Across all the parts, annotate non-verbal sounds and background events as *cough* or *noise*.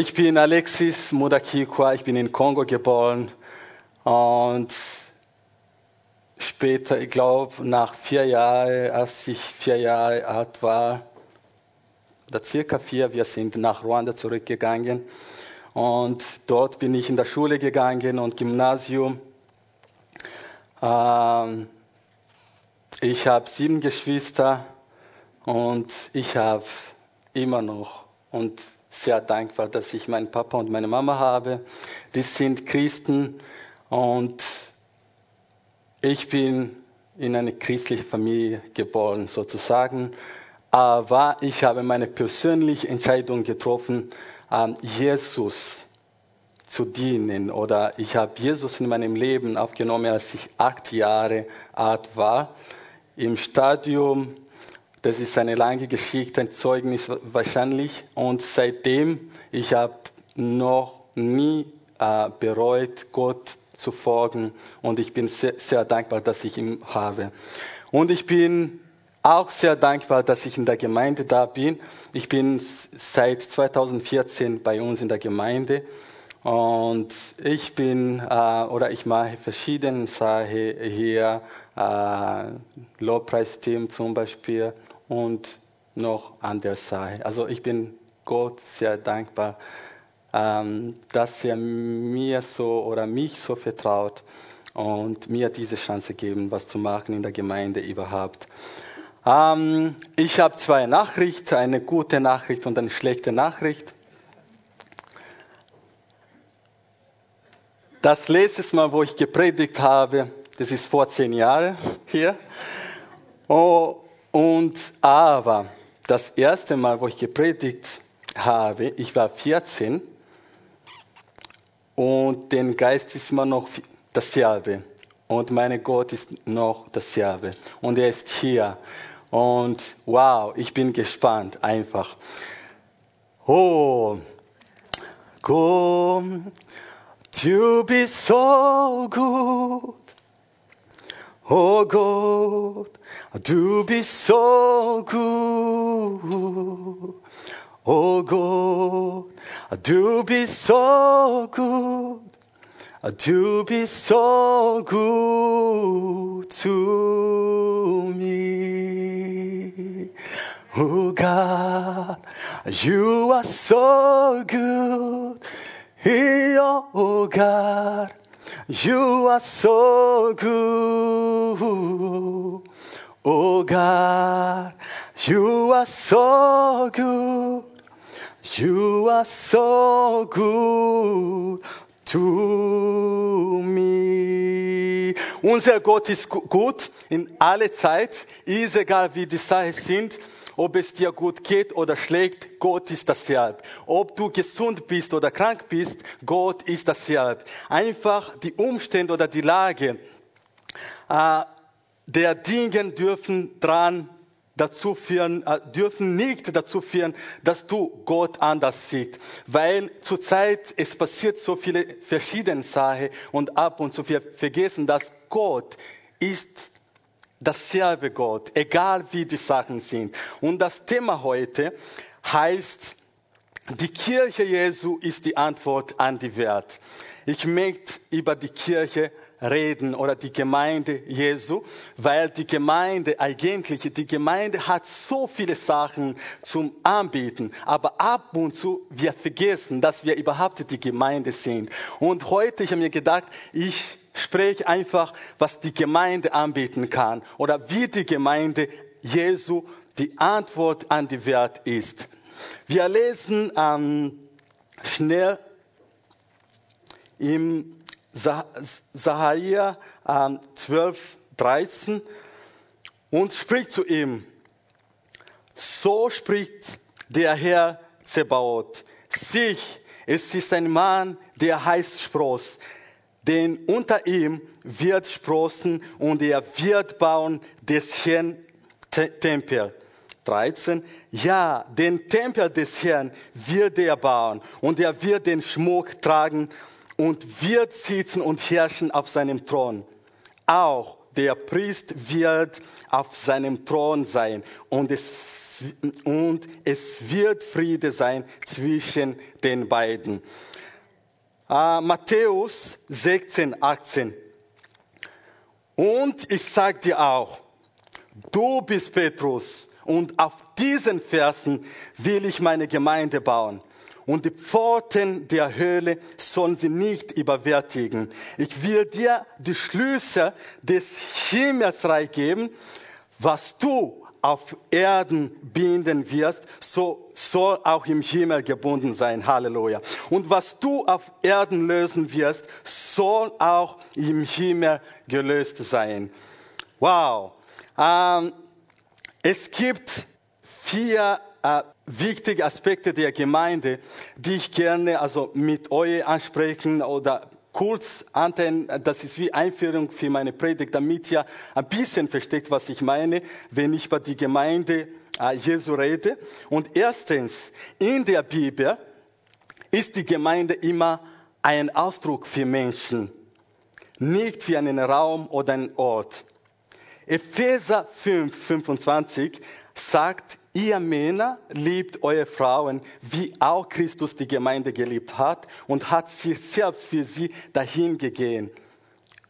Ich bin Alexis Mudakikwa, ich bin in Kongo geboren und später, ich glaube, nach vier Jahren, als ich vier Jahre alt war, oder circa vier, wir sind nach Ruanda zurückgegangen und dort bin ich in der Schule gegangen und Gymnasium. Ähm, ich habe sieben Geschwister und ich habe immer noch und sehr dankbar, dass ich meinen Papa und meine Mama habe. Die sind Christen und ich bin in eine christliche Familie geboren sozusagen. Aber ich habe meine persönliche Entscheidung getroffen, Jesus zu dienen. Oder ich habe Jesus in meinem Leben aufgenommen, als ich acht Jahre alt war. Im Stadium das ist eine lange Geschichte, ein Zeugnis wahrscheinlich. Und seitdem, ich habe noch nie äh, bereut, Gott zu folgen. Und ich bin sehr, sehr dankbar, dass ich ihn habe. Und ich bin auch sehr dankbar, dass ich in der Gemeinde da bin. Ich bin seit 2014 bei uns in der Gemeinde. Und ich bin, äh, oder ich mache verschiedene Sachen hier, äh, Lobpreisteam zum Beispiel, und noch an der Sache. Also ich bin Gott sehr dankbar, ähm, dass er mir so oder mich so vertraut und mir diese Chance geben, was zu machen in der Gemeinde überhaupt. Ähm, ich habe zwei Nachrichten, eine gute Nachricht und eine schlechte Nachricht. Das letzte Mal, wo ich gepredigt habe, das ist vor zehn Jahren hier. Oh, und aber das erste Mal, wo ich gepredigt habe, ich war 14 und der Geist ist immer noch dasselbe. Und mein Gott ist noch dasselbe. Und er ist hier. Und wow, ich bin gespannt einfach. Oh, komm, du bist so gut, oh Gott, Du bist so gut, oh Gott, du bist so gut, du bist so gut zu mir. Oh God, you are so good, oh God, you are so good. Oh God, you are so good. You are so good to me. Unser Gott ist gut in alle Zeit, ist egal wie die Sachen sind, ob es dir gut geht oder schlecht, Gott ist dasselbe. Ob du gesund bist oder krank bist, Gott ist dasselbe. Einfach die Umstände oder die Lage äh, der Dinge dürfen dran dazu führen, äh, dürfen nicht dazu führen, dass du Gott anders siehst. Weil zurzeit es passiert so viele verschiedene Sachen und ab und zu wir vergessen, dass Gott ist dasselbe Gott, egal wie die Sachen sind. Und das Thema heute heißt, die Kirche Jesu ist die Antwort an die Welt. Ich möchte über die Kirche reden oder die Gemeinde Jesu, weil die Gemeinde eigentlich, die Gemeinde hat so viele Sachen zum Anbieten, aber ab und zu wir vergessen, dass wir überhaupt die Gemeinde sind. Und heute ich habe mir gedacht, ich spreche einfach, was die Gemeinde anbieten kann oder wie die Gemeinde Jesu die Antwort an die Welt ist. Wir lesen ähm, schnell im Saharia 12, 13 und spricht zu ihm, so spricht der Herr Zebaoth, sich, es ist ein Mann, der heißt Spross, denn unter ihm wird sprossen und er wird bauen des Herrn Tempel. 13. Ja, den Tempel des Herrn wird er bauen und er wird den Schmuck tragen und wird sitzen und herrschen auf seinem Thron. Auch der Priest wird auf seinem Thron sein und es, und es wird Friede sein zwischen den beiden. Uh, Matthäus 16, 18. Und ich sage dir auch, du bist Petrus und auf diesen Versen will ich meine Gemeinde bauen und die Pforten der Höhle sollen sie nicht überwältigen. Ich will dir die Schlüsse des Himmelsreich geben, was du auf Erden binden wirst, so soll auch im Himmel gebunden sein. Halleluja. Und was du auf Erden lösen wirst, soll auch im Himmel gelöst sein. Wow. Ähm, es gibt vier äh, wichtige Aspekte der Gemeinde, die ich gerne also mit euch ansprechen oder kurz anteilen. Das ist wie Einführung für meine Predigt, damit ihr ein bisschen versteht, was ich meine, wenn ich über die Gemeinde äh, Jesu rede. Und erstens, in der Bibel ist die Gemeinde immer ein Ausdruck für Menschen, nicht für einen Raum oder einen Ort. Epheser 5, 25 sagt, ihr Männer liebt eure Frauen, wie auch Christus die Gemeinde geliebt hat und hat sich selbst für sie dahingegeben.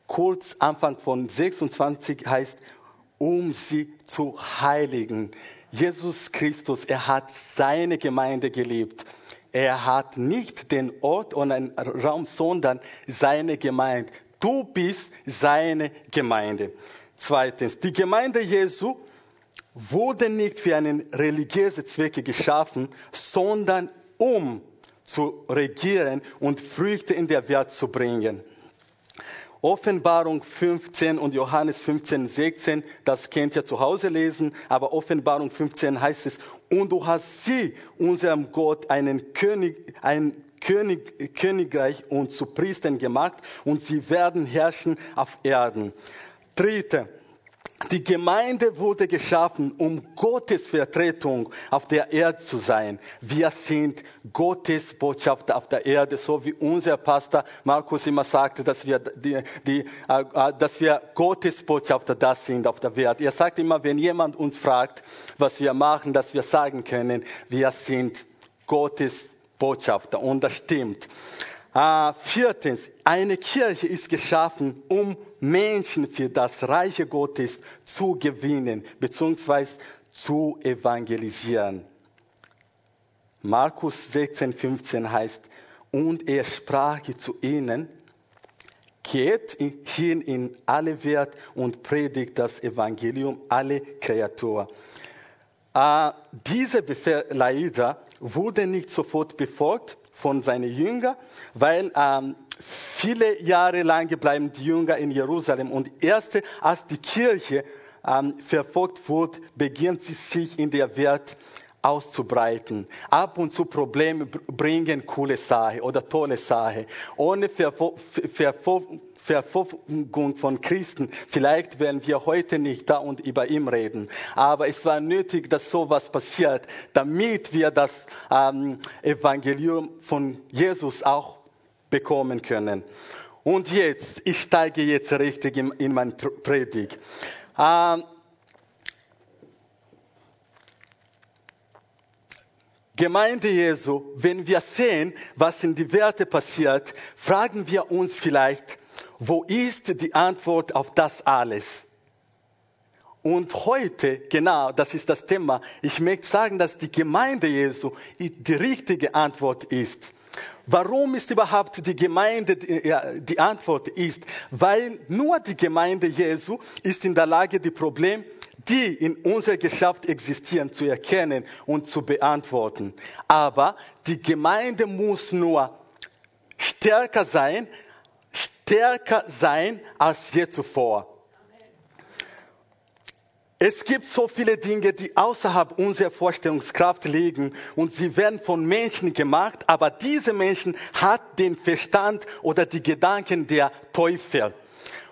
Kurz Anfang von 26 heißt, um sie zu heiligen. Jesus Christus, er hat seine Gemeinde geliebt. Er hat nicht den Ort und einen Raum, sondern seine Gemeinde. Du bist seine Gemeinde. Zweitens, die Gemeinde Jesu wurde nicht für einen religiösen Zwecke geschaffen, sondern um zu regieren und Früchte in der Welt zu bringen. Offenbarung 15 und Johannes 15, 16, das könnt ihr zu Hause lesen, aber Offenbarung 15 heißt es, und du hast sie, unserem Gott, einen König, ein König, Königreich und zu Priestern gemacht und sie werden herrschen auf Erden. Dritte, die Gemeinde wurde geschaffen, um Gottes Vertretung auf der Erde zu sein. Wir sind Gottes Botschafter auf der Erde, so wie unser Pastor Markus immer sagte, dass wir, die, die, äh, äh, dass wir Gottes Botschafter das sind auf der Welt. Er sagt immer, wenn jemand uns fragt, was wir machen, dass wir sagen können, wir sind Gottes Botschafter. Und das stimmt. Äh, viertens, eine Kirche ist geschaffen, um Menschen für das Reiche Gottes zu gewinnen bzw. zu evangelisieren. Markus 16, 15 heißt, und er sprach zu ihnen, geht hin in alle Welt und predigt das Evangelium alle Kreaturen. Äh, diese Befehl leider wurde nicht sofort befolgt von seinen Jüngern, weil ähm, viele Jahre lang bleiben die Jünger in Jerusalem und erst als die Kirche ähm, verfolgt wird, beginnt sie sich in der Welt auszubreiten. Ab und zu Probleme bringen coole Sache oder tolle Sache. Ohne Verfolgung Verfolgung von Christen. Vielleicht werden wir heute nicht da und über ihn reden. Aber es war nötig, dass sowas passiert, damit wir das ähm, Evangelium von Jesus auch bekommen können. Und jetzt, ich steige jetzt richtig in, in meine Predigt. Ähm, Gemeinde Jesu, wenn wir sehen, was in die Welt passiert, fragen wir uns vielleicht, wo ist die Antwort auf das alles? Und heute, genau, das ist das Thema. Ich möchte sagen, dass die Gemeinde Jesu die richtige Antwort ist. Warum ist überhaupt die Gemeinde die Antwort ist? Weil nur die Gemeinde Jesu ist in der Lage, die Probleme, die in unserer Gesellschaft existieren, zu erkennen und zu beantworten. Aber die Gemeinde muss nur stärker sein, stärker sein als je zuvor. Es gibt so viele Dinge, die außerhalb unserer Vorstellungskraft liegen und sie werden von Menschen gemacht, aber diese Menschen hat den Verstand oder die Gedanken der Teufel.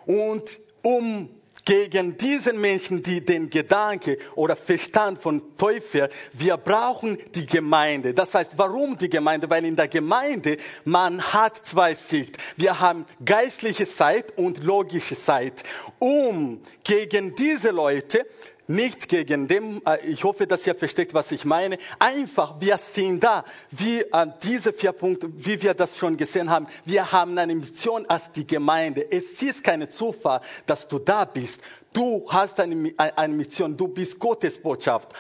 Und um gegen diesen Menschen, die den Gedanke oder Verstand von Teufel, wir brauchen die Gemeinde. Das heißt, warum die Gemeinde? Weil in der Gemeinde man hat zwei Sicht. Wir haben geistliche Zeit und logische Zeit. Um gegen diese Leute nicht gegen dem, äh, ich hoffe, dass ihr versteht, was ich meine. Einfach, wir sind da, wie an diese vier Punkte, wie wir das schon gesehen haben. Wir haben eine Mission als die Gemeinde. Es ist keine Zufall, dass du da bist. Du hast eine, eine Mission, du bist Gottes Botschaft.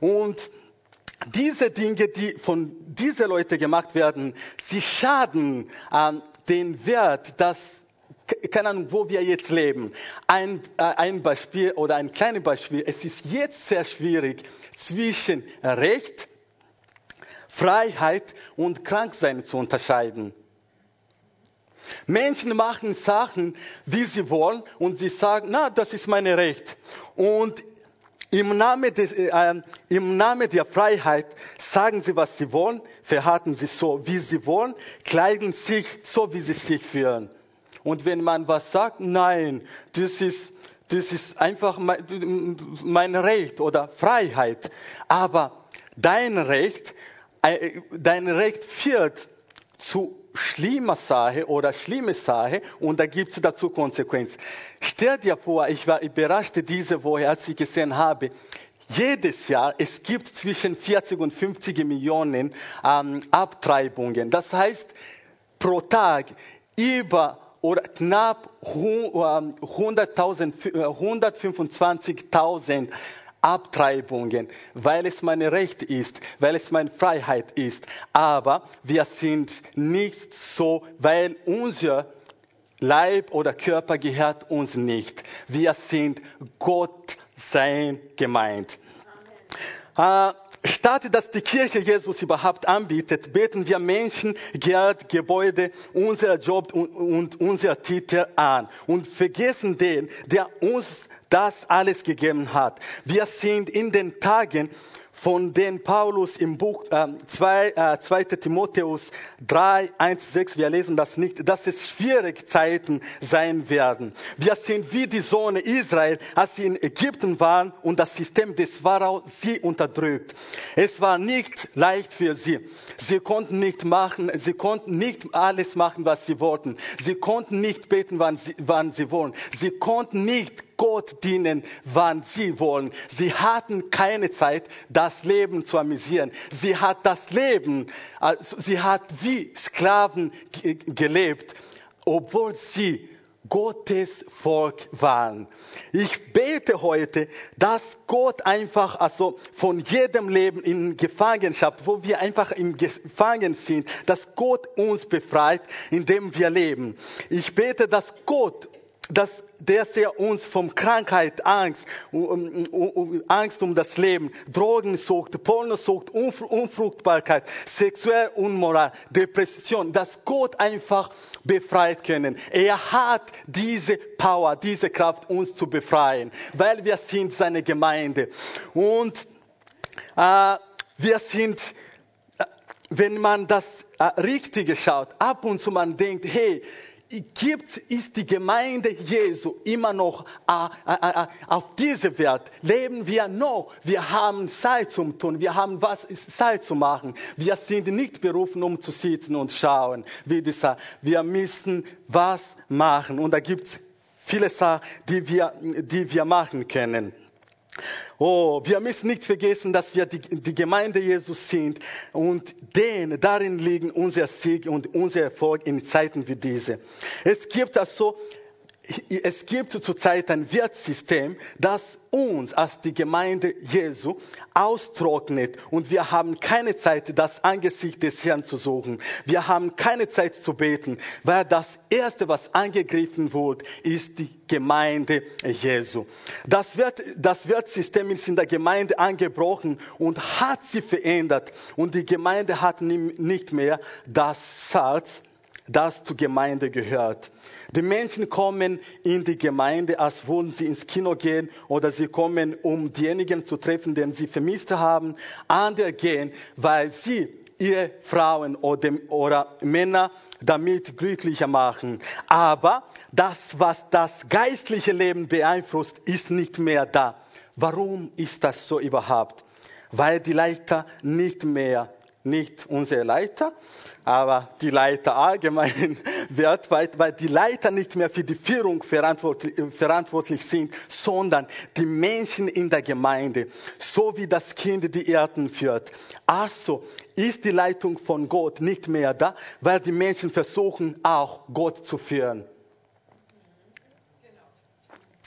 Und diese Dinge, die von diesen Leuten gemacht werden, sie schaden an den Wert, dass keine Ahnung, wo wir jetzt leben. Ein, äh, ein Beispiel oder ein kleines Beispiel. Es ist jetzt sehr schwierig zwischen Recht, Freiheit und Kranksein zu unterscheiden. Menschen machen Sachen, wie sie wollen, und sie sagen, na, das ist mein Recht. Und im Namen, des, äh, Im Namen der Freiheit sagen sie, was sie wollen, verhalten sie so, wie sie wollen, kleiden sich so, wie sie sich fühlen. Und wenn man was sagt, nein, das ist, das ist einfach mein, Recht oder Freiheit. Aber dein Recht, äh, dein Recht führt zu schlimmer Sache oder schlimme Sache und da gibt es dazu Konsequenzen. Stell dir vor, ich war überrascht diese Woche, als ich gesehen habe, jedes Jahr, es gibt zwischen 40 und 50 Millionen ähm, Abtreibungen. Das heißt, pro Tag über oder knapp 100.000, 125.000 ähm, Abtreibungen, weil es mein Recht ist, weil es meine Freiheit ist. Aber wir sind nicht so, weil unser Leib oder Körper gehört uns nicht. Wir sind Gott sein gemeint. Amen. Statt dass die Kirche Jesus überhaupt anbietet, beten wir Menschen, Geld, Gebäude, unser Job und, und unser Titel an und vergessen den, der uns das alles gegeben hat. Wir sind in den Tagen, von denen Paulus im Buch äh, 2, äh, 2. Timotheus 3, 1, 6, wir lesen das nicht, dass es schwierige Zeiten sein werden. Wir sind wie die Sohne Israel, als sie in Ägypten waren und das System des Pharao sie unterdrückt. Es war nicht leicht für sie. Sie konnten nicht machen, sie konnten nicht alles machen, was sie wollten. Sie konnten nicht beten, wann sie, wann sie wollen. Sie konnten nicht Gott dienen, wann sie wollen. Sie hatten keine Zeit, das Leben zu amüsieren. Sie hat das Leben, also sie hat wie Sklaven gelebt, obwohl sie Gottes Volk waren. Ich bete heute, dass Gott einfach also von jedem Leben in Gefangenschaft, wo wir einfach im Gefangen sind, dass Gott uns befreit, indem wir leben. Ich bete, dass Gott dass der sehr uns von Krankheit, Angst, Angst um das Leben, Drogensucht, Pornosucht, Unfruchtbarkeit, sexuelle Unmoral, Depression, dass Gott einfach befreit können. Er hat diese Power, diese Kraft, uns zu befreien, weil wir sind seine Gemeinde. Und äh, wir sind äh, wenn man das äh, Richtige schaut, ab und zu man denkt, hey, gibt, ist die Gemeinde Jesu immer noch äh, äh, äh, auf diese Welt. Leben wir noch. Wir haben Zeit zum Tun. Wir haben was Zeit zu machen. Wir sind nicht berufen, um zu sitzen und schauen. Wie dieser, wir müssen was machen. Und da gibt es viele Sachen, die wir, die wir machen können. Oh, wir müssen nicht vergessen, dass wir die, die Gemeinde Jesus sind und denn darin liegen unser Sieg und unser Erfolg in Zeiten wie diese. Es gibt also es gibt zurzeit ein Wertsystem, das uns als die Gemeinde Jesu austrocknet und wir haben keine Zeit, das Angesicht des Herrn zu suchen. Wir haben keine Zeit zu beten, weil das Erste, was angegriffen wird, ist die Gemeinde Jesu. Das, Wert, das Wertsystem ist in der Gemeinde angebrochen und hat sie verändert und die Gemeinde hat nicht mehr das Salz, das zur Gemeinde gehört. Die Menschen kommen in die Gemeinde, als würden sie ins Kino gehen oder sie kommen, um diejenigen zu treffen, den sie vermisst haben. Andere gehen, weil sie Ehefrauen oder, oder Männer damit glücklicher machen. Aber das, was das geistliche Leben beeinflusst, ist nicht mehr da. Warum ist das so überhaupt? Weil die Leiter nicht mehr, nicht unsere Leiter, aber die Leiter allgemein *laughs* weltweit, weil die Leiter nicht mehr für die Führung verantwortlich, verantwortlich sind, sondern die Menschen in der Gemeinde, so wie das Kind die Erden führt. Also ist die Leitung von Gott nicht mehr da, weil die Menschen versuchen auch Gott zu führen.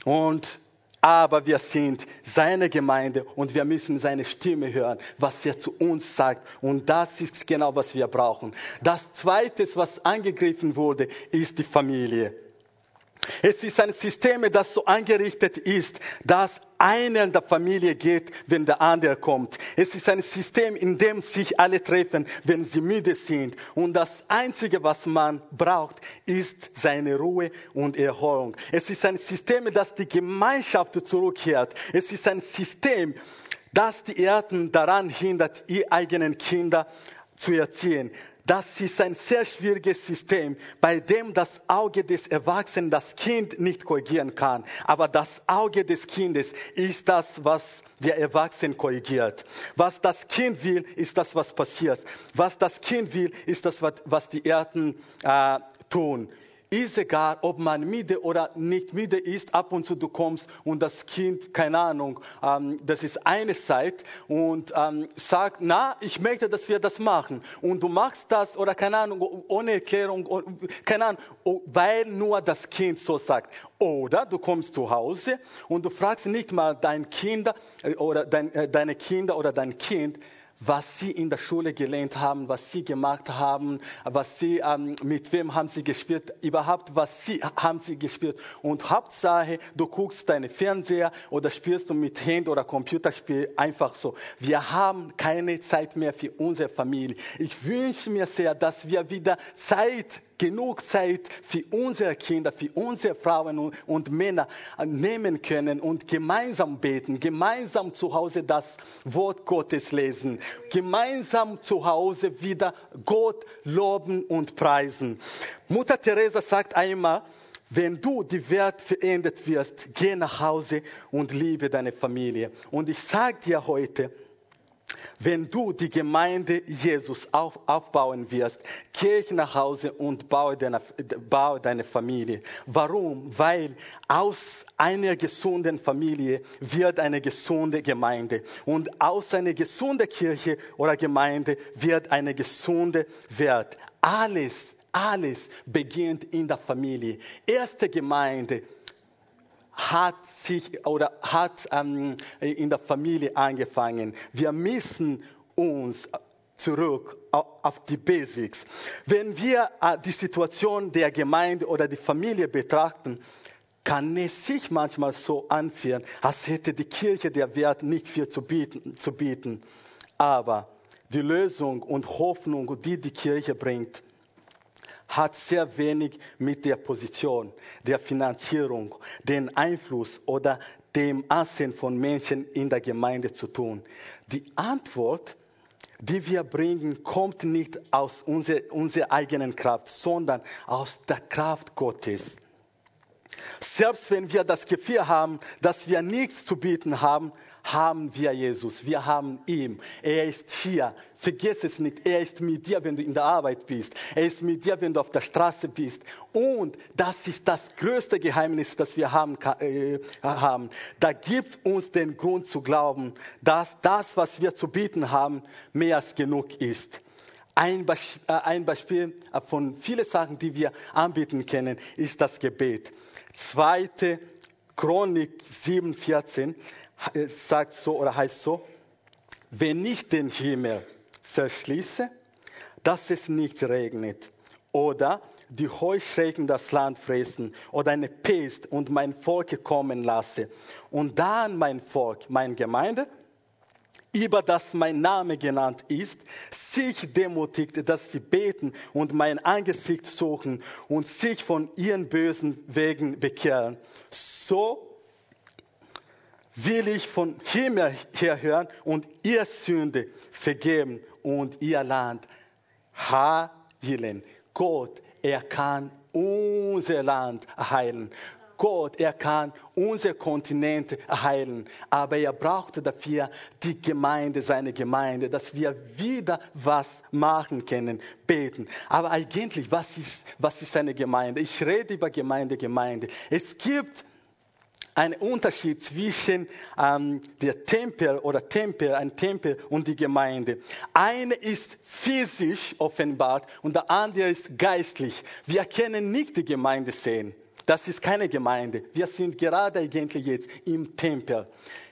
Und aber wir sind seine Gemeinde und wir müssen seine Stimme hören, was er zu uns sagt. Und das ist genau, was wir brauchen. Das Zweite, was angegriffen wurde, ist die Familie. Es ist ein System, das so eingerichtet ist, dass einer in der Familie geht, wenn der andere kommt. Es ist ein System, in dem sich alle treffen, wenn sie müde sind. Und das Einzige, was man braucht, ist seine Ruhe und Erholung. Es ist ein System, das die Gemeinschaft zurückkehrt. Es ist ein System, das die Erden daran hindert, ihre eigenen Kinder zu erziehen. Das ist ein sehr schwieriges System, bei dem das Auge des Erwachsenen das Kind nicht korrigieren kann. Aber das Auge des Kindes ist das, was der Erwachsene korrigiert. Was das Kind will, ist das, was passiert. Was das Kind will, ist das, was die Erden äh, tun ist egal, ob man müde oder nicht müde ist, ab und zu du kommst und das Kind, keine Ahnung, ähm, das ist eine Zeit und ähm, sagt, na, ich möchte, dass wir das machen. Und du machst das oder keine Ahnung, ohne Erklärung, keine Ahnung, weil nur das Kind so sagt. Oder du kommst zu Hause und du fragst nicht mal dein Kinder äh, oder dein, äh, deine Kinder oder dein Kind, was sie in der Schule gelernt haben, was sie gemacht haben, was sie, ähm, mit wem haben sie gespielt, überhaupt was sie haben sie gespielt. Und Hauptsache, du guckst deine Fernseher oder spielst du mit Hand- oder Computerspiel einfach so. Wir haben keine Zeit mehr für unsere Familie. Ich wünsche mir sehr, dass wir wieder Zeit genug Zeit für unsere Kinder, für unsere Frauen und, Männer nehmen können und gemeinsam beten, gemeinsam zu Hause das Wort Gottes lesen, gemeinsam zu Hause wieder Gott loben und preisen. Mutter Teresa sagt einmal, wenn du die Welt verändert wirst, geh nach Hause und liebe deine Familie. Und ich sage dir heute, wenn du die Gemeinde Jesus auf, aufbauen wirst, geh nach Hause und baue deine, baue deine Familie. Warum? Weil aus einer gesunden Familie wird eine gesunde Gemeinde. Und aus einer gesunden Kirche oder Gemeinde wird eine gesunde Welt. Alles, alles beginnt in der Familie. Erste Gemeinde hat sich oder hat ähm, in der Familie angefangen. Wir müssen uns zurück auf die Basics. Wenn wir äh, die Situation der Gemeinde oder die Familie betrachten, kann es sich manchmal so anfühlen, als hätte die Kirche der Wert nicht viel zu bieten, zu bieten. Aber die Lösung und Hoffnung, die die Kirche bringt, hat sehr wenig mit der Position, der Finanzierung, dem Einfluss oder dem Ansehen von Menschen in der Gemeinde zu tun. Die Antwort, die wir bringen, kommt nicht aus unserer, unserer eigenen Kraft, sondern aus der Kraft Gottes. Selbst wenn wir das Gefühl haben, dass wir nichts zu bieten haben, haben wir Jesus, wir haben ihn. Er ist hier. Vergiss es nicht. Er ist mit dir, wenn du in der Arbeit bist. Er ist mit dir, wenn du auf der Straße bist. Und das ist das größte Geheimnis, das wir haben. Äh, haben. Da gibt es uns den Grund zu glauben, dass das, was wir zu bieten haben, mehr als genug ist. Ein Beispiel, äh, ein Beispiel von vielen Sachen, die wir anbieten können, ist das Gebet. Zweite Chronik 7,14 sagt so oder heißt so, wenn ich den Himmel verschließe, dass es nicht regnet oder die Heuschrecken das Land fressen oder eine Pest und mein Volk kommen lasse und dann mein Volk, meine Gemeinde, über das mein Name genannt ist, sich demutigt, dass sie beten und mein Angesicht suchen und sich von ihren bösen Wegen bekehren. So will ich von Himmel her hören und ihr Sünde vergeben und ihr Land heilen. Gott, er kann unser Land heilen. Gott, er kann unser Kontinent heilen. Aber er brauchte dafür die Gemeinde, seine Gemeinde, dass wir wieder was machen können, beten. Aber eigentlich, was ist, was ist eine Gemeinde? Ich rede über Gemeinde, Gemeinde. Es gibt einen Unterschied zwischen ähm, der Tempel oder Tempel, ein Tempel und die Gemeinde. Eine ist physisch offenbart und der andere ist geistlich. Wir können nicht die Gemeinde sehen. Das ist keine Gemeinde. Wir sind gerade eigentlich jetzt im Tempel.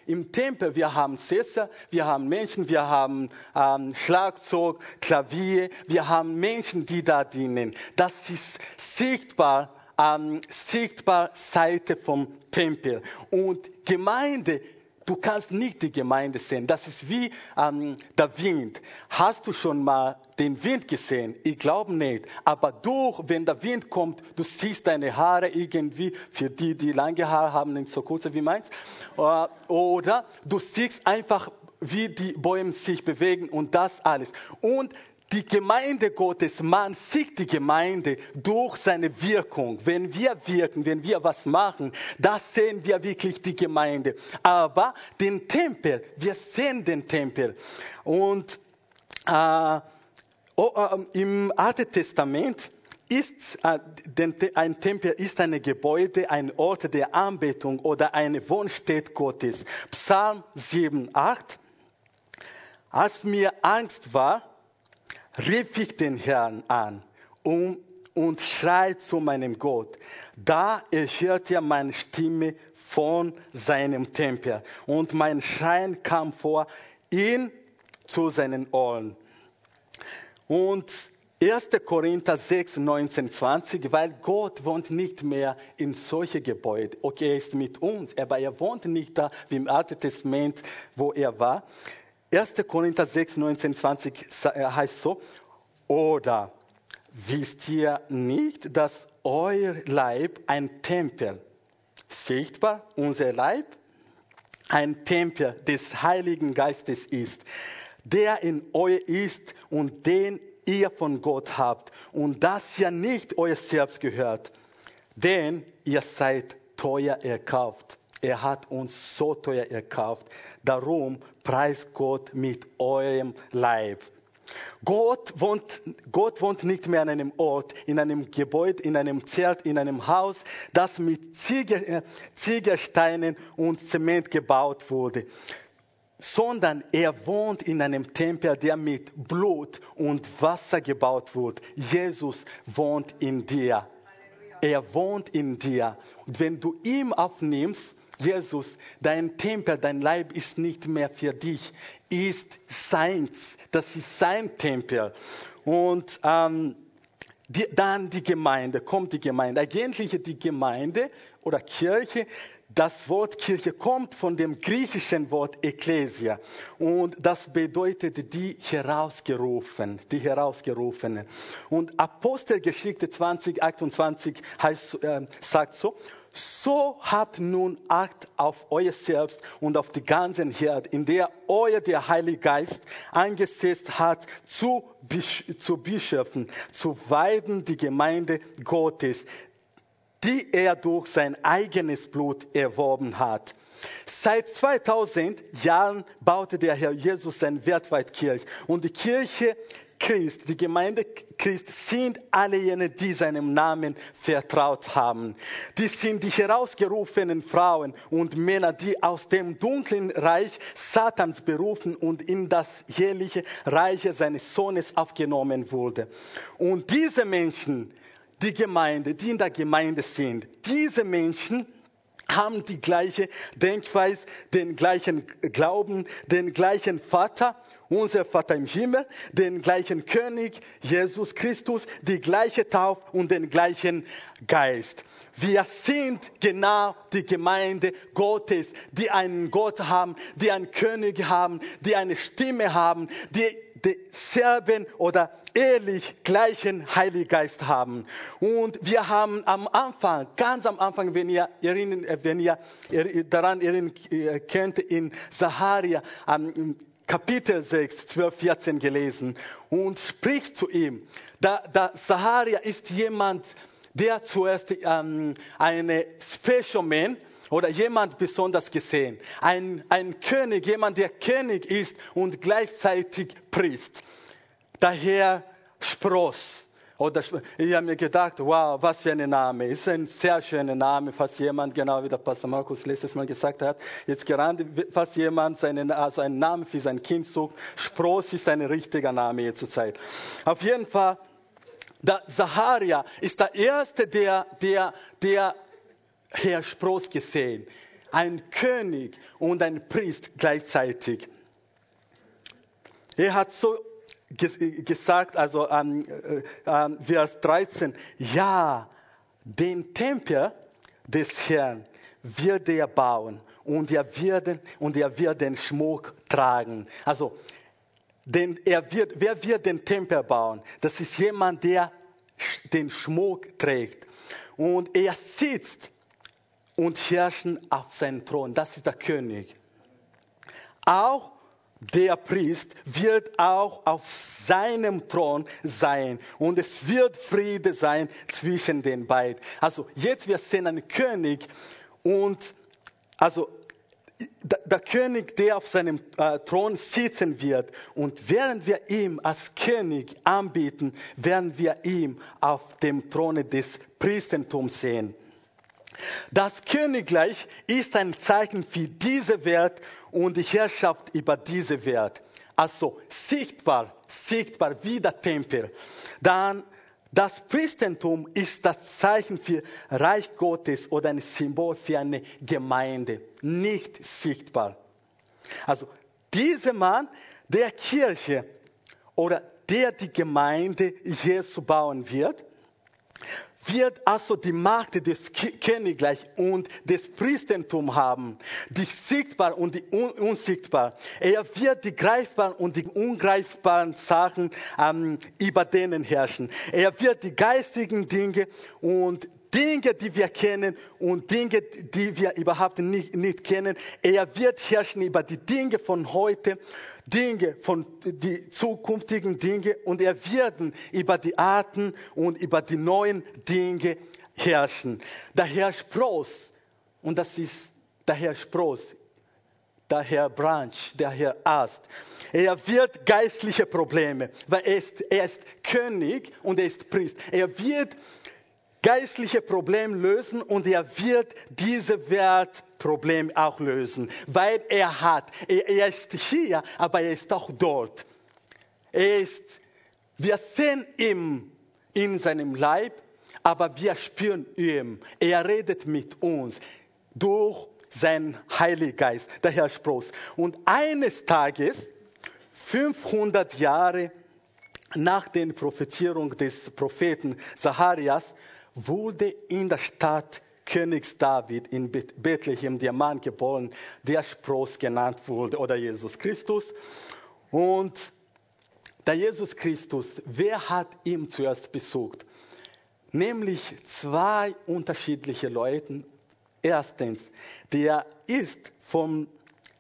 Im Tempel, wir haben Sesser, wir haben Menschen, wir haben ähm, Schlagzeug, Klavier, wir haben Menschen, die da dienen. Das ist sichtbar, ähm, sichtbar Seite vom Tempel. Und Gemeinde Du kannst nicht die Gemeinde sehen. Das ist wie ähm, der Wind. Hast du schon mal den Wind gesehen? Ich glaube nicht. Aber durch, wenn der Wind kommt, du siehst deine Haare irgendwie, für die, die lange Haare haben, nicht so kurze wie meins. Äh, oder du siehst einfach, wie die Bäume sich bewegen und das alles. Und die Gemeinde Gottes, man sieht die Gemeinde durch seine Wirkung. Wenn wir wirken, wenn wir was machen, da sehen wir wirklich die Gemeinde. Aber den Tempel, wir sehen den Tempel. Und äh, oh, äh, im Alten Testament ist äh, ein Tempel ist ein Gebäude, ein Ort der Anbetung oder eine Wohnstätte Gottes. Psalm 7, 8. Als mir Angst war, rief ich den Herrn an um, und schrei zu meinem Gott. Da erhört er meine Stimme von seinem Tempel und mein Schreien kam vor ihn zu seinen Ohren. Und 1. Korinther 6, 19, 20, weil Gott wohnt nicht mehr in solche Gebäude. Okay, er ist mit uns, aber er wohnt nicht da wie im Alten Testament, wo er war. 1. Korinther 6, 19, 20 heißt so, oder wisst ihr nicht, dass euer Leib ein Tempel, sichtbar, unser Leib, ein Tempel des Heiligen Geistes ist, der in euch ist und den ihr von Gott habt und dass ihr nicht euer selbst gehört, denn ihr seid teuer erkauft. Er hat uns so teuer erkauft. Darum preist Gott mit eurem Leib. Gott wohnt, Gott wohnt nicht mehr an einem Ort, in einem Gebäude, in einem Zelt, in einem Haus, das mit Ziegel, Ziegelsteinen und Zement gebaut wurde, sondern er wohnt in einem Tempel, der mit Blut und Wasser gebaut wurde. Jesus wohnt in dir. Er wohnt in dir. Und wenn du ihn aufnimmst, Jesus, dein Tempel, dein Leib ist nicht mehr für dich, ist seins. Das ist sein Tempel. Und ähm, die, dann die Gemeinde, kommt die Gemeinde. Eigentlich die Gemeinde oder Kirche, das Wort Kirche kommt von dem griechischen Wort Ekklesia und das bedeutet die herausgerufen, die herausgerufenen. Und Apostelgeschichte 2028 heißt, äh, sagt so, so habt nun Acht auf euer Selbst und auf die ganzen Herd, in der euer der Heilige Geist eingesetzt hat, zu, zu Bischöfen, zu weiden die Gemeinde Gottes, die er durch sein eigenes Blut erworben hat. Seit 2000 Jahren baute der Herr Jesus sein weltweit Kirche und die Kirche Christ, die Gemeinde Christ sind alle jene, die seinem Namen vertraut haben. Die sind die herausgerufenen Frauen und Männer, die aus dem dunklen Reich Satans berufen und in das jährliche Reich seines Sohnes aufgenommen wurde. Und diese Menschen, die Gemeinde, die in der Gemeinde sind, diese Menschen, haben die gleiche Denkweise, den gleichen Glauben, den gleichen Vater unser Vater im Himmel, den gleichen König, Jesus Christus, die gleiche Taufe und den gleichen Geist. Wir sind genau die Gemeinde Gottes, die einen Gott haben, die einen König haben, die eine Stimme haben, die denselben oder ehrlich gleichen Heiligen Geist haben. Und wir haben am Anfang, ganz am Anfang, wenn ihr, erinnern, wenn ihr daran erinnern könnt, in Saharia, Kapitel 6, 12, 14 gelesen und spricht zu ihm. Da, da Saharia ist jemand, der zuerst ähm, eine Special Man oder jemand besonders gesehen. Ein, ein König, jemand, der König ist und gleichzeitig Priest. Daher Spross. Oder ich habe mir gedacht, wow, was für ein Name. Ist ein sehr schöner Name, falls jemand, genau wie der Pastor Markus letztes Mal gesagt hat, jetzt gerade, falls jemand seinen, also einen Namen für sein Kind sucht, Spross ist ein richtiger Name hier zur Zeit. Auf jeden Fall, der Zacharia ist der Erste, der, der, der Herr Spross gesehen. Ein König und ein Priest gleichzeitig. Er hat so gesagt, also an äh, Vers 13, ja, den Tempel des Herrn wird er bauen und er wird, und er wird den Schmuck tragen. Also, den, er wird, wer wird den Tempel bauen? Das ist jemand, der den Schmuck trägt. Und er sitzt und herrscht auf seinem Thron. Das ist der König. Auch der Priest wird auch auf seinem Thron sein und es wird Friede sein zwischen den beiden. Also jetzt wir sehen einen König und also der König, der auf seinem äh, Thron sitzen wird und während wir ihm als König anbieten, werden wir ihm auf dem Throne des Priestertums sehen. Das Königreich ist ein Zeichen für diese Welt und die Herrschaft über diese Welt. Also sichtbar, sichtbar wie der Tempel. Dann das Priestertum ist das Zeichen für Reich Gottes oder ein Symbol für eine Gemeinde, nicht sichtbar. Also dieser Mann, der Kirche oder der die Gemeinde Jesu bauen wird, wird also die Macht des Königreich und des Priestertums haben, die sichtbar und die un unsichtbar. Er wird die greifbaren und die ungreifbaren Sachen ähm, über denen herrschen. Er wird die geistigen Dinge und Dinge, die wir kennen und Dinge, die wir überhaupt nicht, nicht kennen. Er wird herrschen über die Dinge von heute Dinge, von die zukünftigen Dinge und er wird über die Arten und über die neuen Dinge herrschen. Der Herr Spross, und das ist der Herr Spross, der Herr Branch, der Herr Ast. Er wird geistliche Probleme, weil er ist, er ist König und er ist Priest. Er wird geistliche Probleme lösen und er wird diese Welt Problem auch lösen, weil er hat, er, er ist hier, aber er ist auch dort. Er ist, wir sehen ihn in seinem Leib, aber wir spüren ihn. Er redet mit uns durch seinen Heiligen Geist, der Herr Spross. Und eines Tages, 500 Jahre nach der Prophezierung des Propheten Zacharias, wurde in der Stadt Königs David in Bethlehem der Mann geboren, der Spross genannt wurde, oder Jesus Christus. Und der Jesus Christus, wer hat ihn zuerst besucht? Nämlich zwei unterschiedliche Leute. Erstens, der ist vom,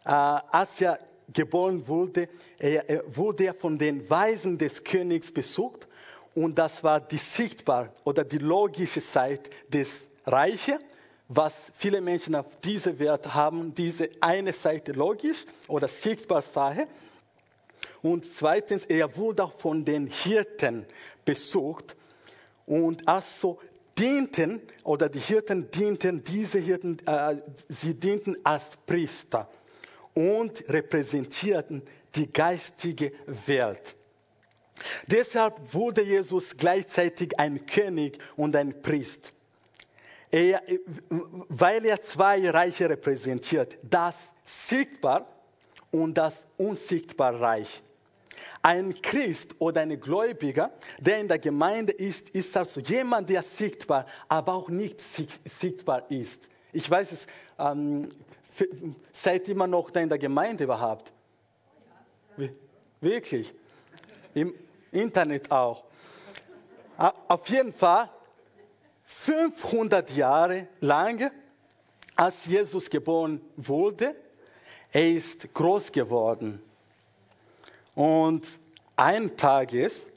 äh, als er geboren wurde, er, er wurde von den Weisen des Königs besucht und das war die sichtbare oder die logische Seite des Reiche, was viele Menschen auf diese Welt haben, diese eine Seite logisch oder sichtbar Sache. Und zweitens, er wurde auch von den Hirten besucht und also dienten oder die Hirten dienten, diese Hirten, äh, sie dienten als Priester und repräsentierten die geistige Welt. Deshalb wurde Jesus gleichzeitig ein König und ein Priester. Er, weil er zwei Reiche repräsentiert, das sichtbar und das unsichtbar Reich. Ein Christ oder ein Gläubiger, der in der Gemeinde ist, ist also jemand, der sichtbar, aber auch nicht sichtbar ist. Ich weiß es, ähm, seid immer noch da in der Gemeinde überhaupt? Wirklich? Internet auch. Auf jeden Fall, 500 Jahre lang, als Jesus geboren wurde, er ist groß geworden. Und ein Tages,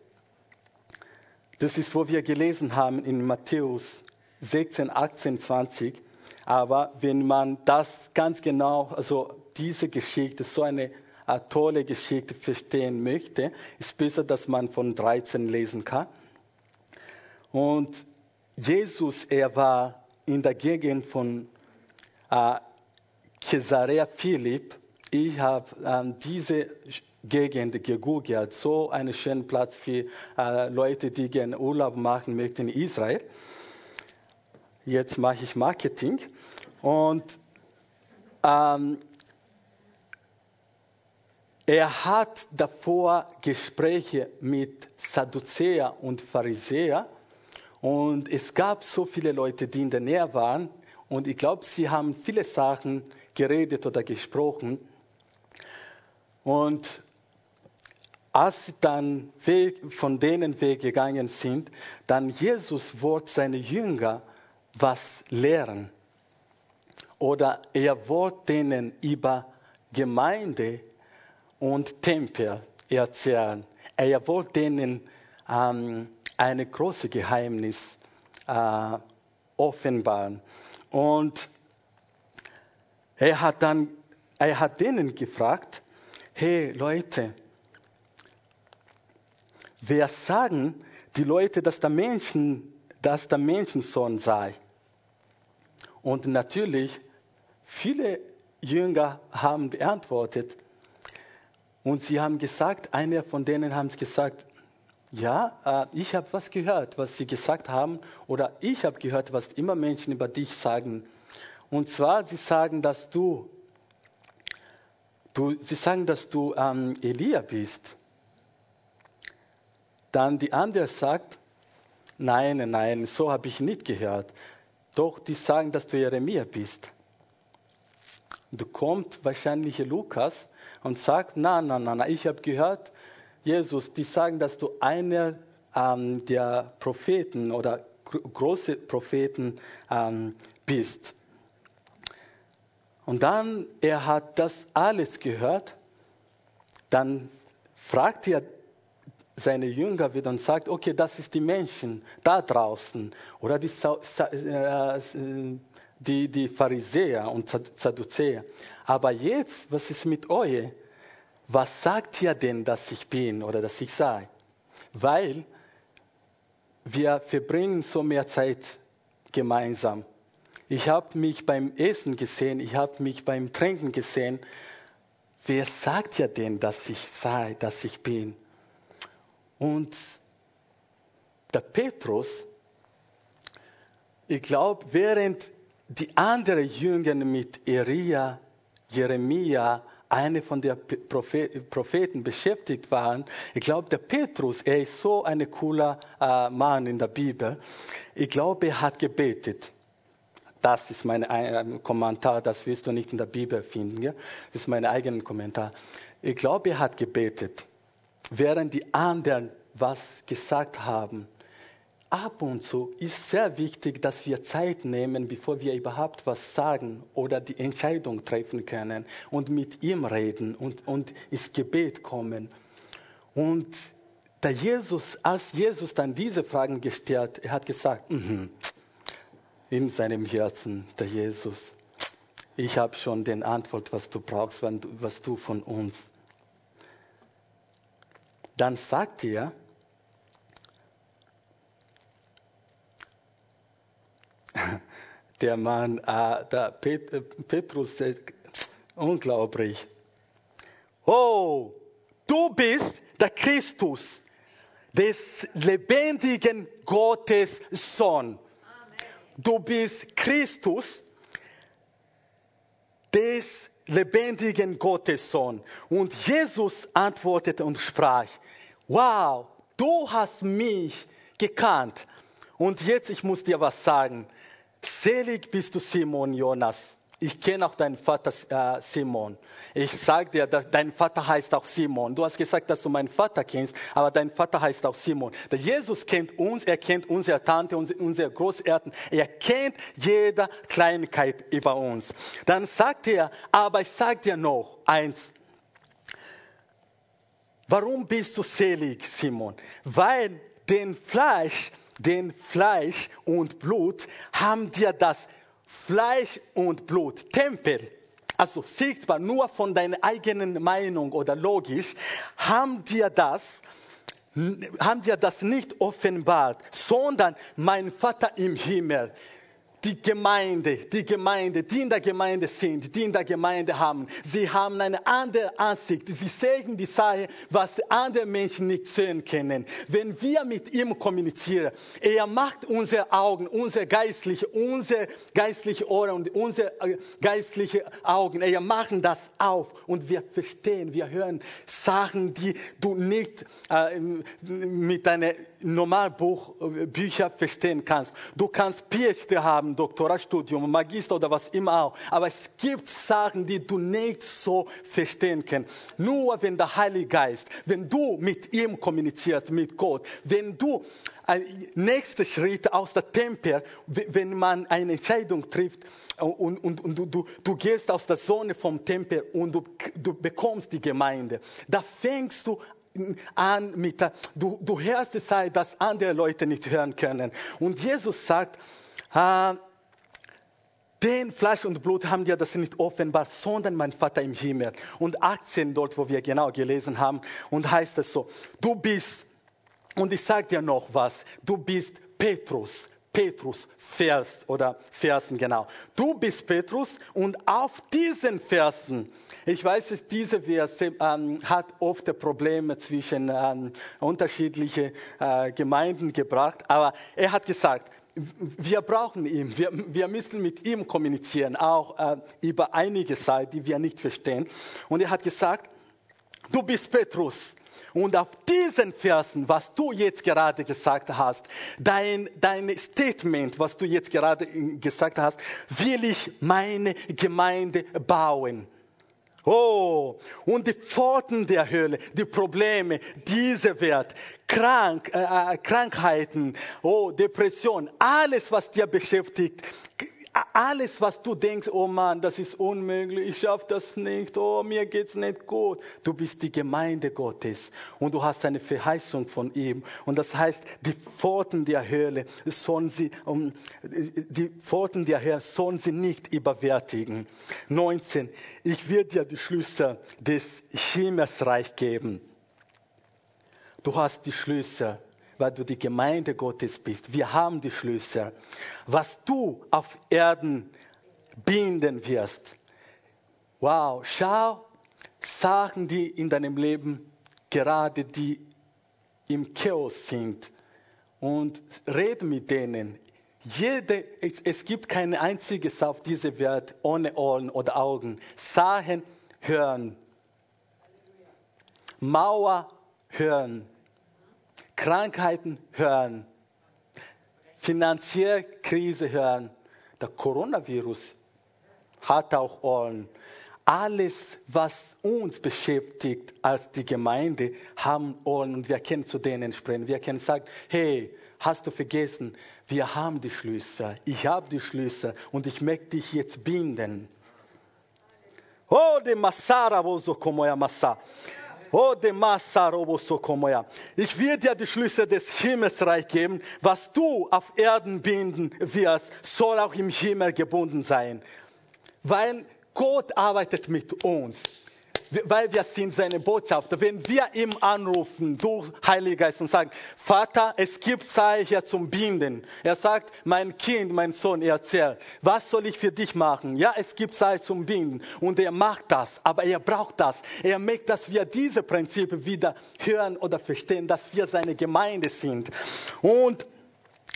das ist, wo wir gelesen haben in Matthäus 16, 18, 20. Aber wenn man das ganz genau, also diese Geschichte, so eine, tolle Geschichte verstehen möchte, ist besser, dass man von 13 lesen kann. Und Jesus, er war in der Gegend von äh, Caesarea Philipp. Ich habe ähm, diese Gegend gegoogelt, so einen schönen Platz für äh, Leute, die gerne Urlaub machen möchten in Israel. Jetzt mache ich Marketing und ähm, er hat davor Gespräche mit Sadduzäer und Pharisäer und es gab so viele Leute, die in der Nähe waren. Und ich glaube, sie haben viele Sachen geredet oder gesprochen. Und als sie dann von denen weggegangen sind, dann Jesus wollte seine Jünger was lehren. Oder er wollte denen über Gemeinde und Tempel erzählen. Er wollte denen ähm, eine große Geheimnis äh, offenbaren. Und er hat dann, er hat denen gefragt, hey Leute, wer sagen die Leute, dass der Menschen, dass der Menschensohn sei? Und natürlich, viele Jünger haben beantwortet. Und sie haben gesagt, einer von denen haben gesagt, ja, äh, ich habe was gehört, was Sie gesagt haben, oder ich habe gehört, was immer Menschen über dich sagen. Und zwar, sie sagen, dass du, du sie sagen, dass du ähm, Elia bist. Dann die andere sagt, nein, nein, so habe ich nicht gehört. Doch die sagen, dass du Jeremia bist. Du kommt wahrscheinlich Lukas und sagt, nein, nein, nein, ich habe gehört, Jesus, die sagen, dass du einer ähm, der Propheten oder große Propheten ähm, bist. Und dann, er hat das alles gehört, dann fragt er seine Jünger wieder und sagt, okay, das ist die Menschen da draußen oder die, äh, die, die Pharisäer und Sadduzäer. Aber jetzt, was ist mit euch? was sagt ihr denn, dass ich bin oder dass ich sei? Weil wir verbringen so mehr Zeit gemeinsam. Ich habe mich beim Essen gesehen, ich habe mich beim Trinken gesehen. Wer sagt ja denn, dass ich sei, dass ich bin? Und der Petrus, ich glaube, während die anderen Jünger mit Elia, Jeremia, eine von den Propheten beschäftigt waren. Ich glaube, der Petrus, er ist so ein cooler äh, Mann in der Bibel. Ich glaube, er hat gebetet. Das ist mein äh, Kommentar, das wirst du nicht in der Bibel finden. Das ist mein eigener Kommentar. Ich glaube, er hat gebetet, während die anderen was gesagt haben ab und zu ist sehr wichtig, dass wir Zeit nehmen, bevor wir überhaupt was sagen oder die Entscheidung treffen können und mit ihm reden und, und ins Gebet kommen. Und der Jesus, als Jesus dann diese Fragen gestellt, er hat gesagt, mm -hmm, in seinem Herzen, der Jesus, ich habe schon den Antwort, was du brauchst, was du von uns. Dann sagt er, der Mann, äh, der Pet, äh, Petrus, äh, unglaublich. Oh, du bist der Christus, des lebendigen Gottes Sohn. Du bist Christus, des lebendigen Gottes Sohn. Und Jesus antwortete und sprach, wow, du hast mich gekannt. Und jetzt, ich muss dir was sagen. Selig bist du, Simon Jonas. Ich kenne auch deinen Vater äh, Simon. Ich sage dir, dein Vater heißt auch Simon. Du hast gesagt, dass du meinen Vater kennst, aber dein Vater heißt auch Simon. Der Jesus kennt uns, er kennt unsere Tante, unsere Großeltern. Er kennt jede Kleinigkeit über uns. Dann sagt er, aber ich sage dir noch eins. warum bist du selig, Simon? Weil den Fleisch, den Fleisch und Blut haben dir das Fleisch und Blut, Tempel, also sichtbar nur von deiner eigenen Meinung oder logisch, haben dir das haben dir das nicht offenbart, sondern mein Vater im Himmel die Gemeinde, die Gemeinde, die in der Gemeinde sind, die in der Gemeinde haben, sie haben eine andere Ansicht. Sie sehen die Sache, was andere Menschen nicht sehen können. Wenn wir mit ihm kommunizieren, er macht unsere Augen, unsere geistliche, unsere geistliche Ohren und unsere äh, geistliche Augen, er macht das auf und wir verstehen, wir hören Sachen, die du nicht äh, mit deinen Normalbuchbüchern verstehen kannst. Du kannst PhD haben, Doktorstudium, Magister oder was immer auch. Aber es gibt Sachen, die du nicht so verstehen kannst. Nur wenn der Heilige Geist, wenn du mit ihm kommunizierst, mit Gott, wenn du ein nächster Schritt aus der Tempel, wenn man eine Entscheidung trifft, und, und, und du, du, du, gehst aus der Sonne vom Tempel und du, du bekommst die Gemeinde. Da fängst du an mit, du, du hörst es, dass andere Leute nicht hören können. Und Jesus sagt, äh, den Fleisch und Blut haben dir das nicht offenbar, sondern mein Vater im Himmel. Und 18 dort, wo wir genau gelesen haben, und heißt es so, du bist, und ich sage dir noch was, du bist Petrus, Petrus, Vers oder Versen, genau. Du bist Petrus und auf diesen Versen, ich weiß, dass diese Verse ähm, hat oft Probleme zwischen ähm, unterschiedlichen äh, Gemeinden gebracht, aber er hat gesagt, wir brauchen ihn. Wir, wir müssen mit ihm kommunizieren, auch äh, über einige Zeit, die wir nicht verstehen. Und er hat gesagt, du bist Petrus. Und auf diesen Versen, was du jetzt gerade gesagt hast, dein, dein Statement, was du jetzt gerade gesagt hast, will ich meine Gemeinde bauen. Oh, und die Pforten der Hölle, die Probleme, diese Welt, Krank, äh, äh, Krankheiten, oh, Depression, alles, was dir beschäftigt, alles, was du denkst, oh Mann, das ist unmöglich, ich schaffe das nicht, oh, mir geht's nicht gut. Du bist die Gemeinde Gottes und du hast eine Verheißung von ihm. Und das heißt, die Pforten der Hölle sollen sie, um, die Pforten der Hölle sollen sie nicht überwältigen. 19. Ich werde dir die Schlüssel des Himmelsreich geben. Du hast die Schlüssel weil du die Gemeinde Gottes bist. Wir haben die Schlüssel. Was du auf Erden binden wirst. Wow, schau, Sachen, die in deinem Leben gerade die im Chaos sind und rede mit denen. Jede, es, es gibt kein einziges auf dieser Welt ohne Ohren oder Augen. Sachen hören. Mauer hören. Krankheiten hören, finanzielle Krise hören, der Coronavirus hat auch Ohren. Alles, was uns beschäftigt als die Gemeinde, haben Ohren und wir können zu denen sprechen. Wir können sagen, hey, hast du vergessen, wir haben die Schlüssel, ich habe die Schlüssel und ich möchte dich jetzt binden. Oh, de Masara, wo so como ja Massa. Oh, Ich will dir die Schlüssel des Himmelsreich geben. Was du auf Erden binden wirst, soll auch im Himmel gebunden sein. Weil Gott arbeitet mit uns weil wir sind seine Botschafter. Wenn wir ihm anrufen durch Heiliger Geist und sagen, Vater, es gibt Zeit hier zum Binden. Er sagt, mein Kind, mein Sohn, erzähl, was soll ich für dich machen? Ja, es gibt Zeit zum Binden. Und er macht das, aber er braucht das. Er möchte, dass wir diese Prinzipien wieder hören oder verstehen, dass wir seine Gemeinde sind. Und,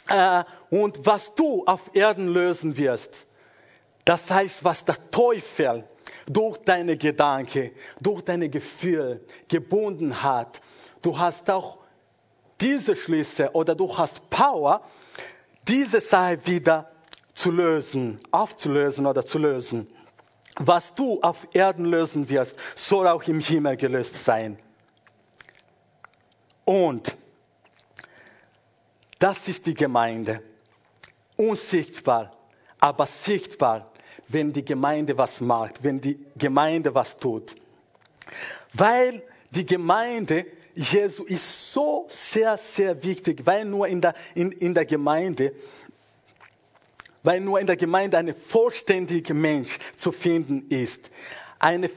äh, und was du auf Erden lösen wirst, das heißt, was der Teufel durch deine Gedanken, durch deine Gefühle gebunden hat. Du hast auch diese Schlüsse oder du hast Power, diese Sache wieder zu lösen, aufzulösen oder zu lösen. Was du auf Erden lösen wirst, soll auch im Himmel gelöst sein. Und das ist die Gemeinde. Unsichtbar, aber sichtbar wenn die Gemeinde was macht, wenn die Gemeinde was tut. Weil die Gemeinde Jesu ist so sehr, sehr wichtig, weil nur in der, in, in der Gemeinde, weil nur in der Gemeinde ein vollständiger Mensch zu finden ist. Eine,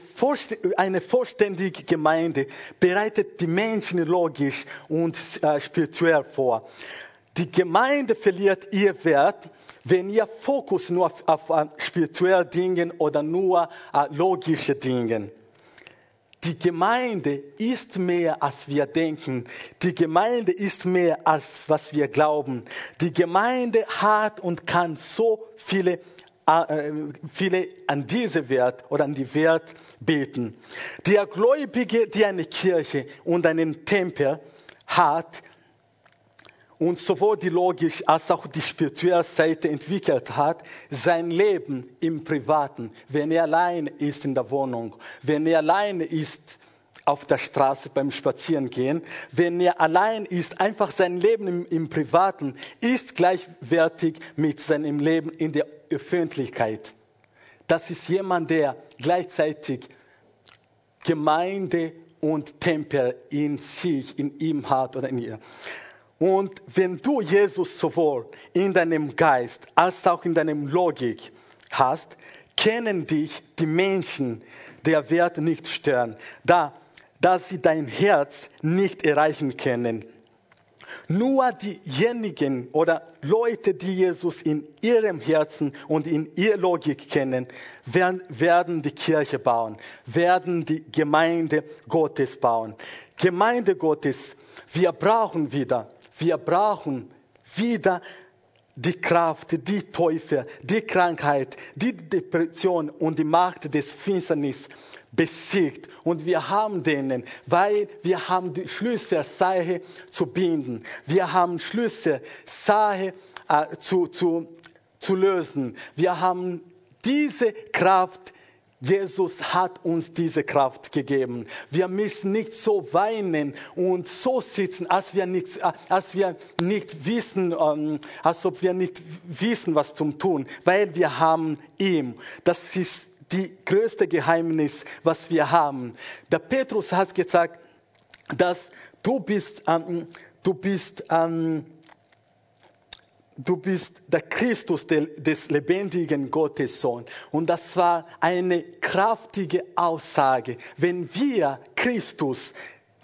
eine vollständige Gemeinde bereitet die Menschen logisch und äh, spirituell vor. Die Gemeinde verliert ihr Wert, wenn ihr Fokus nur auf, auf uh, spirituelle Dingen oder nur uh, logische Dingen. Die Gemeinde ist mehr, als wir denken. Die Gemeinde ist mehr, als was wir glauben. Die Gemeinde hat und kann so viele, äh, viele an diese Wert oder an die Wert beten. Der Gläubige, der eine Kirche und einen Tempel hat, und sowohl die logische als auch die spirituelle Seite entwickelt hat, sein Leben im Privaten, wenn er allein ist in der Wohnung, wenn er allein ist auf der Straße beim Spazierengehen, wenn er allein ist, einfach sein Leben im, im Privaten ist gleichwertig mit seinem Leben in der Öffentlichkeit. Das ist jemand, der gleichzeitig Gemeinde und Tempel in sich, in ihm hat oder in ihr. Und wenn du Jesus sowohl in deinem Geist als auch in deinem Logik hast, kennen dich die Menschen der Wert nicht stören, da, da sie dein Herz nicht erreichen können. Nur diejenigen oder Leute, die Jesus in ihrem Herzen und in ihrer Logik kennen, werden, werden die Kirche bauen, werden die Gemeinde Gottes bauen. Gemeinde Gottes, wir brauchen wieder wir brauchen wieder die Kraft, die Teufel, die Krankheit, die Depression und die Macht des Finsternis besiegt. Und wir haben denen, weil wir haben die Schlüssel, Sache zu binden. Wir haben Schlüssel, Sache äh, zu, zu, zu lösen. Wir haben diese Kraft Jesus hat uns diese Kraft gegeben. Wir müssen nicht so weinen und so sitzen, als wir nicht, als wir nicht wissen, ähm, als ob wir nicht wissen, was zum tun, weil wir haben ihm. Das ist die größte Geheimnis, was wir haben. Der Petrus hat gesagt, dass du bist, ähm, du bist, ähm, du bist der Christus des lebendigen Gottes Sohn. Und das war eine kraftige Aussage. Wenn wir Christus,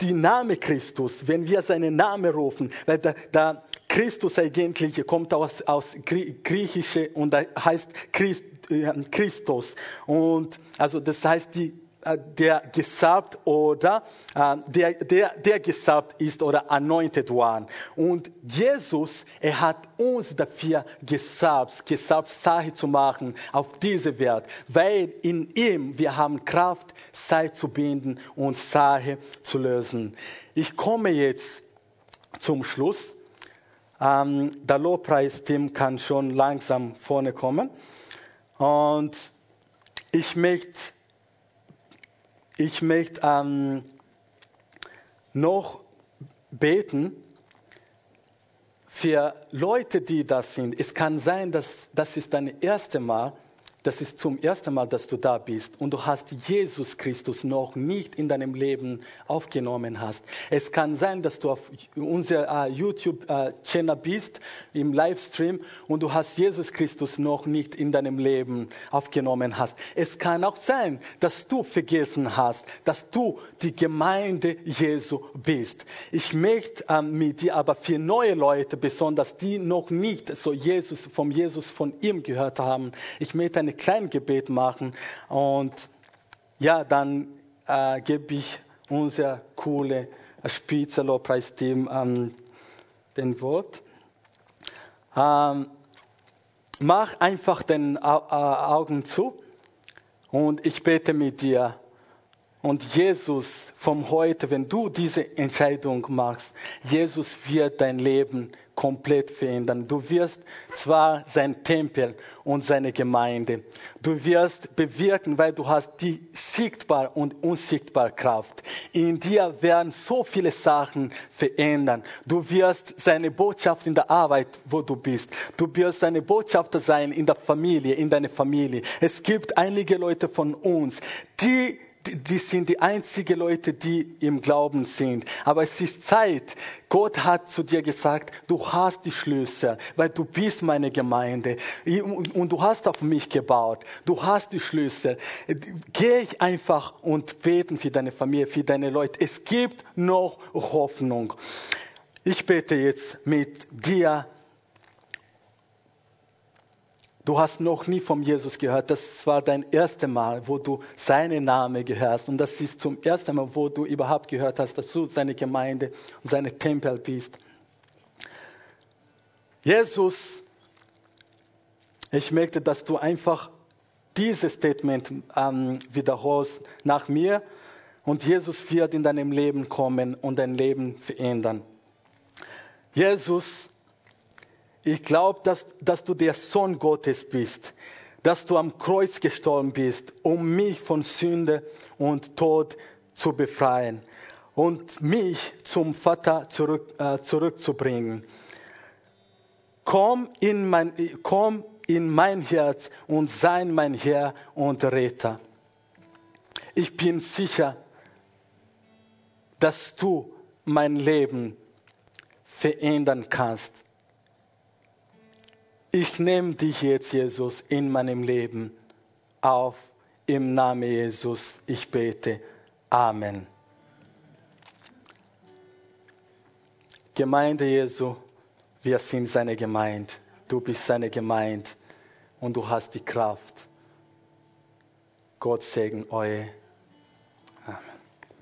die Name Christus, wenn wir seinen Namen rufen, weil der, der Christus eigentlich kommt aus, aus Griechische und heißt Christ, äh, Christus. Und also das heißt die der gesalbt oder äh, der, der, der gesalbt ist oder anointed one. Und Jesus, er hat uns dafür gesalbt, gesalbt Sache zu machen auf diese Welt, weil in ihm wir haben Kraft, Zeit zu binden und Sache zu lösen. Ich komme jetzt zum Schluss. Ähm, der Lobpreisteam kann schon langsam vorne kommen. Und ich möchte ich möchte ähm, noch beten für Leute, die das sind. Es kann sein, dass das ist dein erstes Mal, das ist zum ersten Mal, dass du da bist und du hast Jesus Christus noch nicht in deinem Leben aufgenommen hast. Es kann sein, dass du auf unser uh, YouTube-Channel uh, bist, im Livestream und du hast Jesus Christus noch nicht in deinem Leben aufgenommen hast. Es kann auch sein, dass du vergessen hast, dass du die Gemeinde Jesu bist. Ich möchte uh, mit dir aber für neue Leute, besonders die noch nicht so Jesus, vom Jesus von ihm gehört haben, ich möchte eine kleines Gebet machen und ja, dann äh, gebe ich unser coole Spitze Lobpreisteam ähm, den Wort. Ähm, mach einfach den Au Augen zu und ich bete mit dir. Und Jesus vom heute, wenn du diese Entscheidung machst, Jesus wird dein Leben komplett verändern. Du wirst zwar sein Tempel und seine Gemeinde, du wirst bewirken, weil du hast die sichtbare und unsichtbare Kraft. In dir werden so viele Sachen verändern. Du wirst seine Botschaft in der Arbeit, wo du bist. Du wirst seine Botschafter sein in der Familie, in deiner Familie. Es gibt einige Leute von uns, die, die sind die einzigen Leute, die im Glauben sind. Aber es ist Zeit. Gott hat zu dir gesagt, du hast die Schlüssel, weil du bist meine Gemeinde und du hast auf mich gebaut. Du hast die Schlüssel. Geh einfach und beten für deine Familie, für deine Leute. Es gibt noch Hoffnung. Ich bete jetzt mit dir Du hast noch nie von Jesus gehört. Das war dein erstes Mal, wo du seinen Namen gehörst. Und das ist zum ersten Mal, wo du überhaupt gehört hast, dass du seine Gemeinde und seine Tempel bist. Jesus, ich möchte, dass du einfach dieses Statement ähm, wiederholst nach mir und Jesus wird in deinem Leben kommen und dein Leben verändern. Jesus, ich glaube, dass, dass du der Sohn Gottes bist, dass du am Kreuz gestorben bist, um mich von Sünde und Tod zu befreien und mich zum Vater zurück, äh, zurückzubringen. Komm in, mein, komm in mein Herz und sei mein Herr und Retter. Ich bin sicher, dass du mein Leben verändern kannst ich nehme dich jetzt, Jesus, in meinem Leben auf. Im Namen Jesus, ich bete. Amen. Gemeinde Jesu, wir sind seine Gemeinde. Du bist seine Gemeinde und du hast die Kraft. Gott segne euch.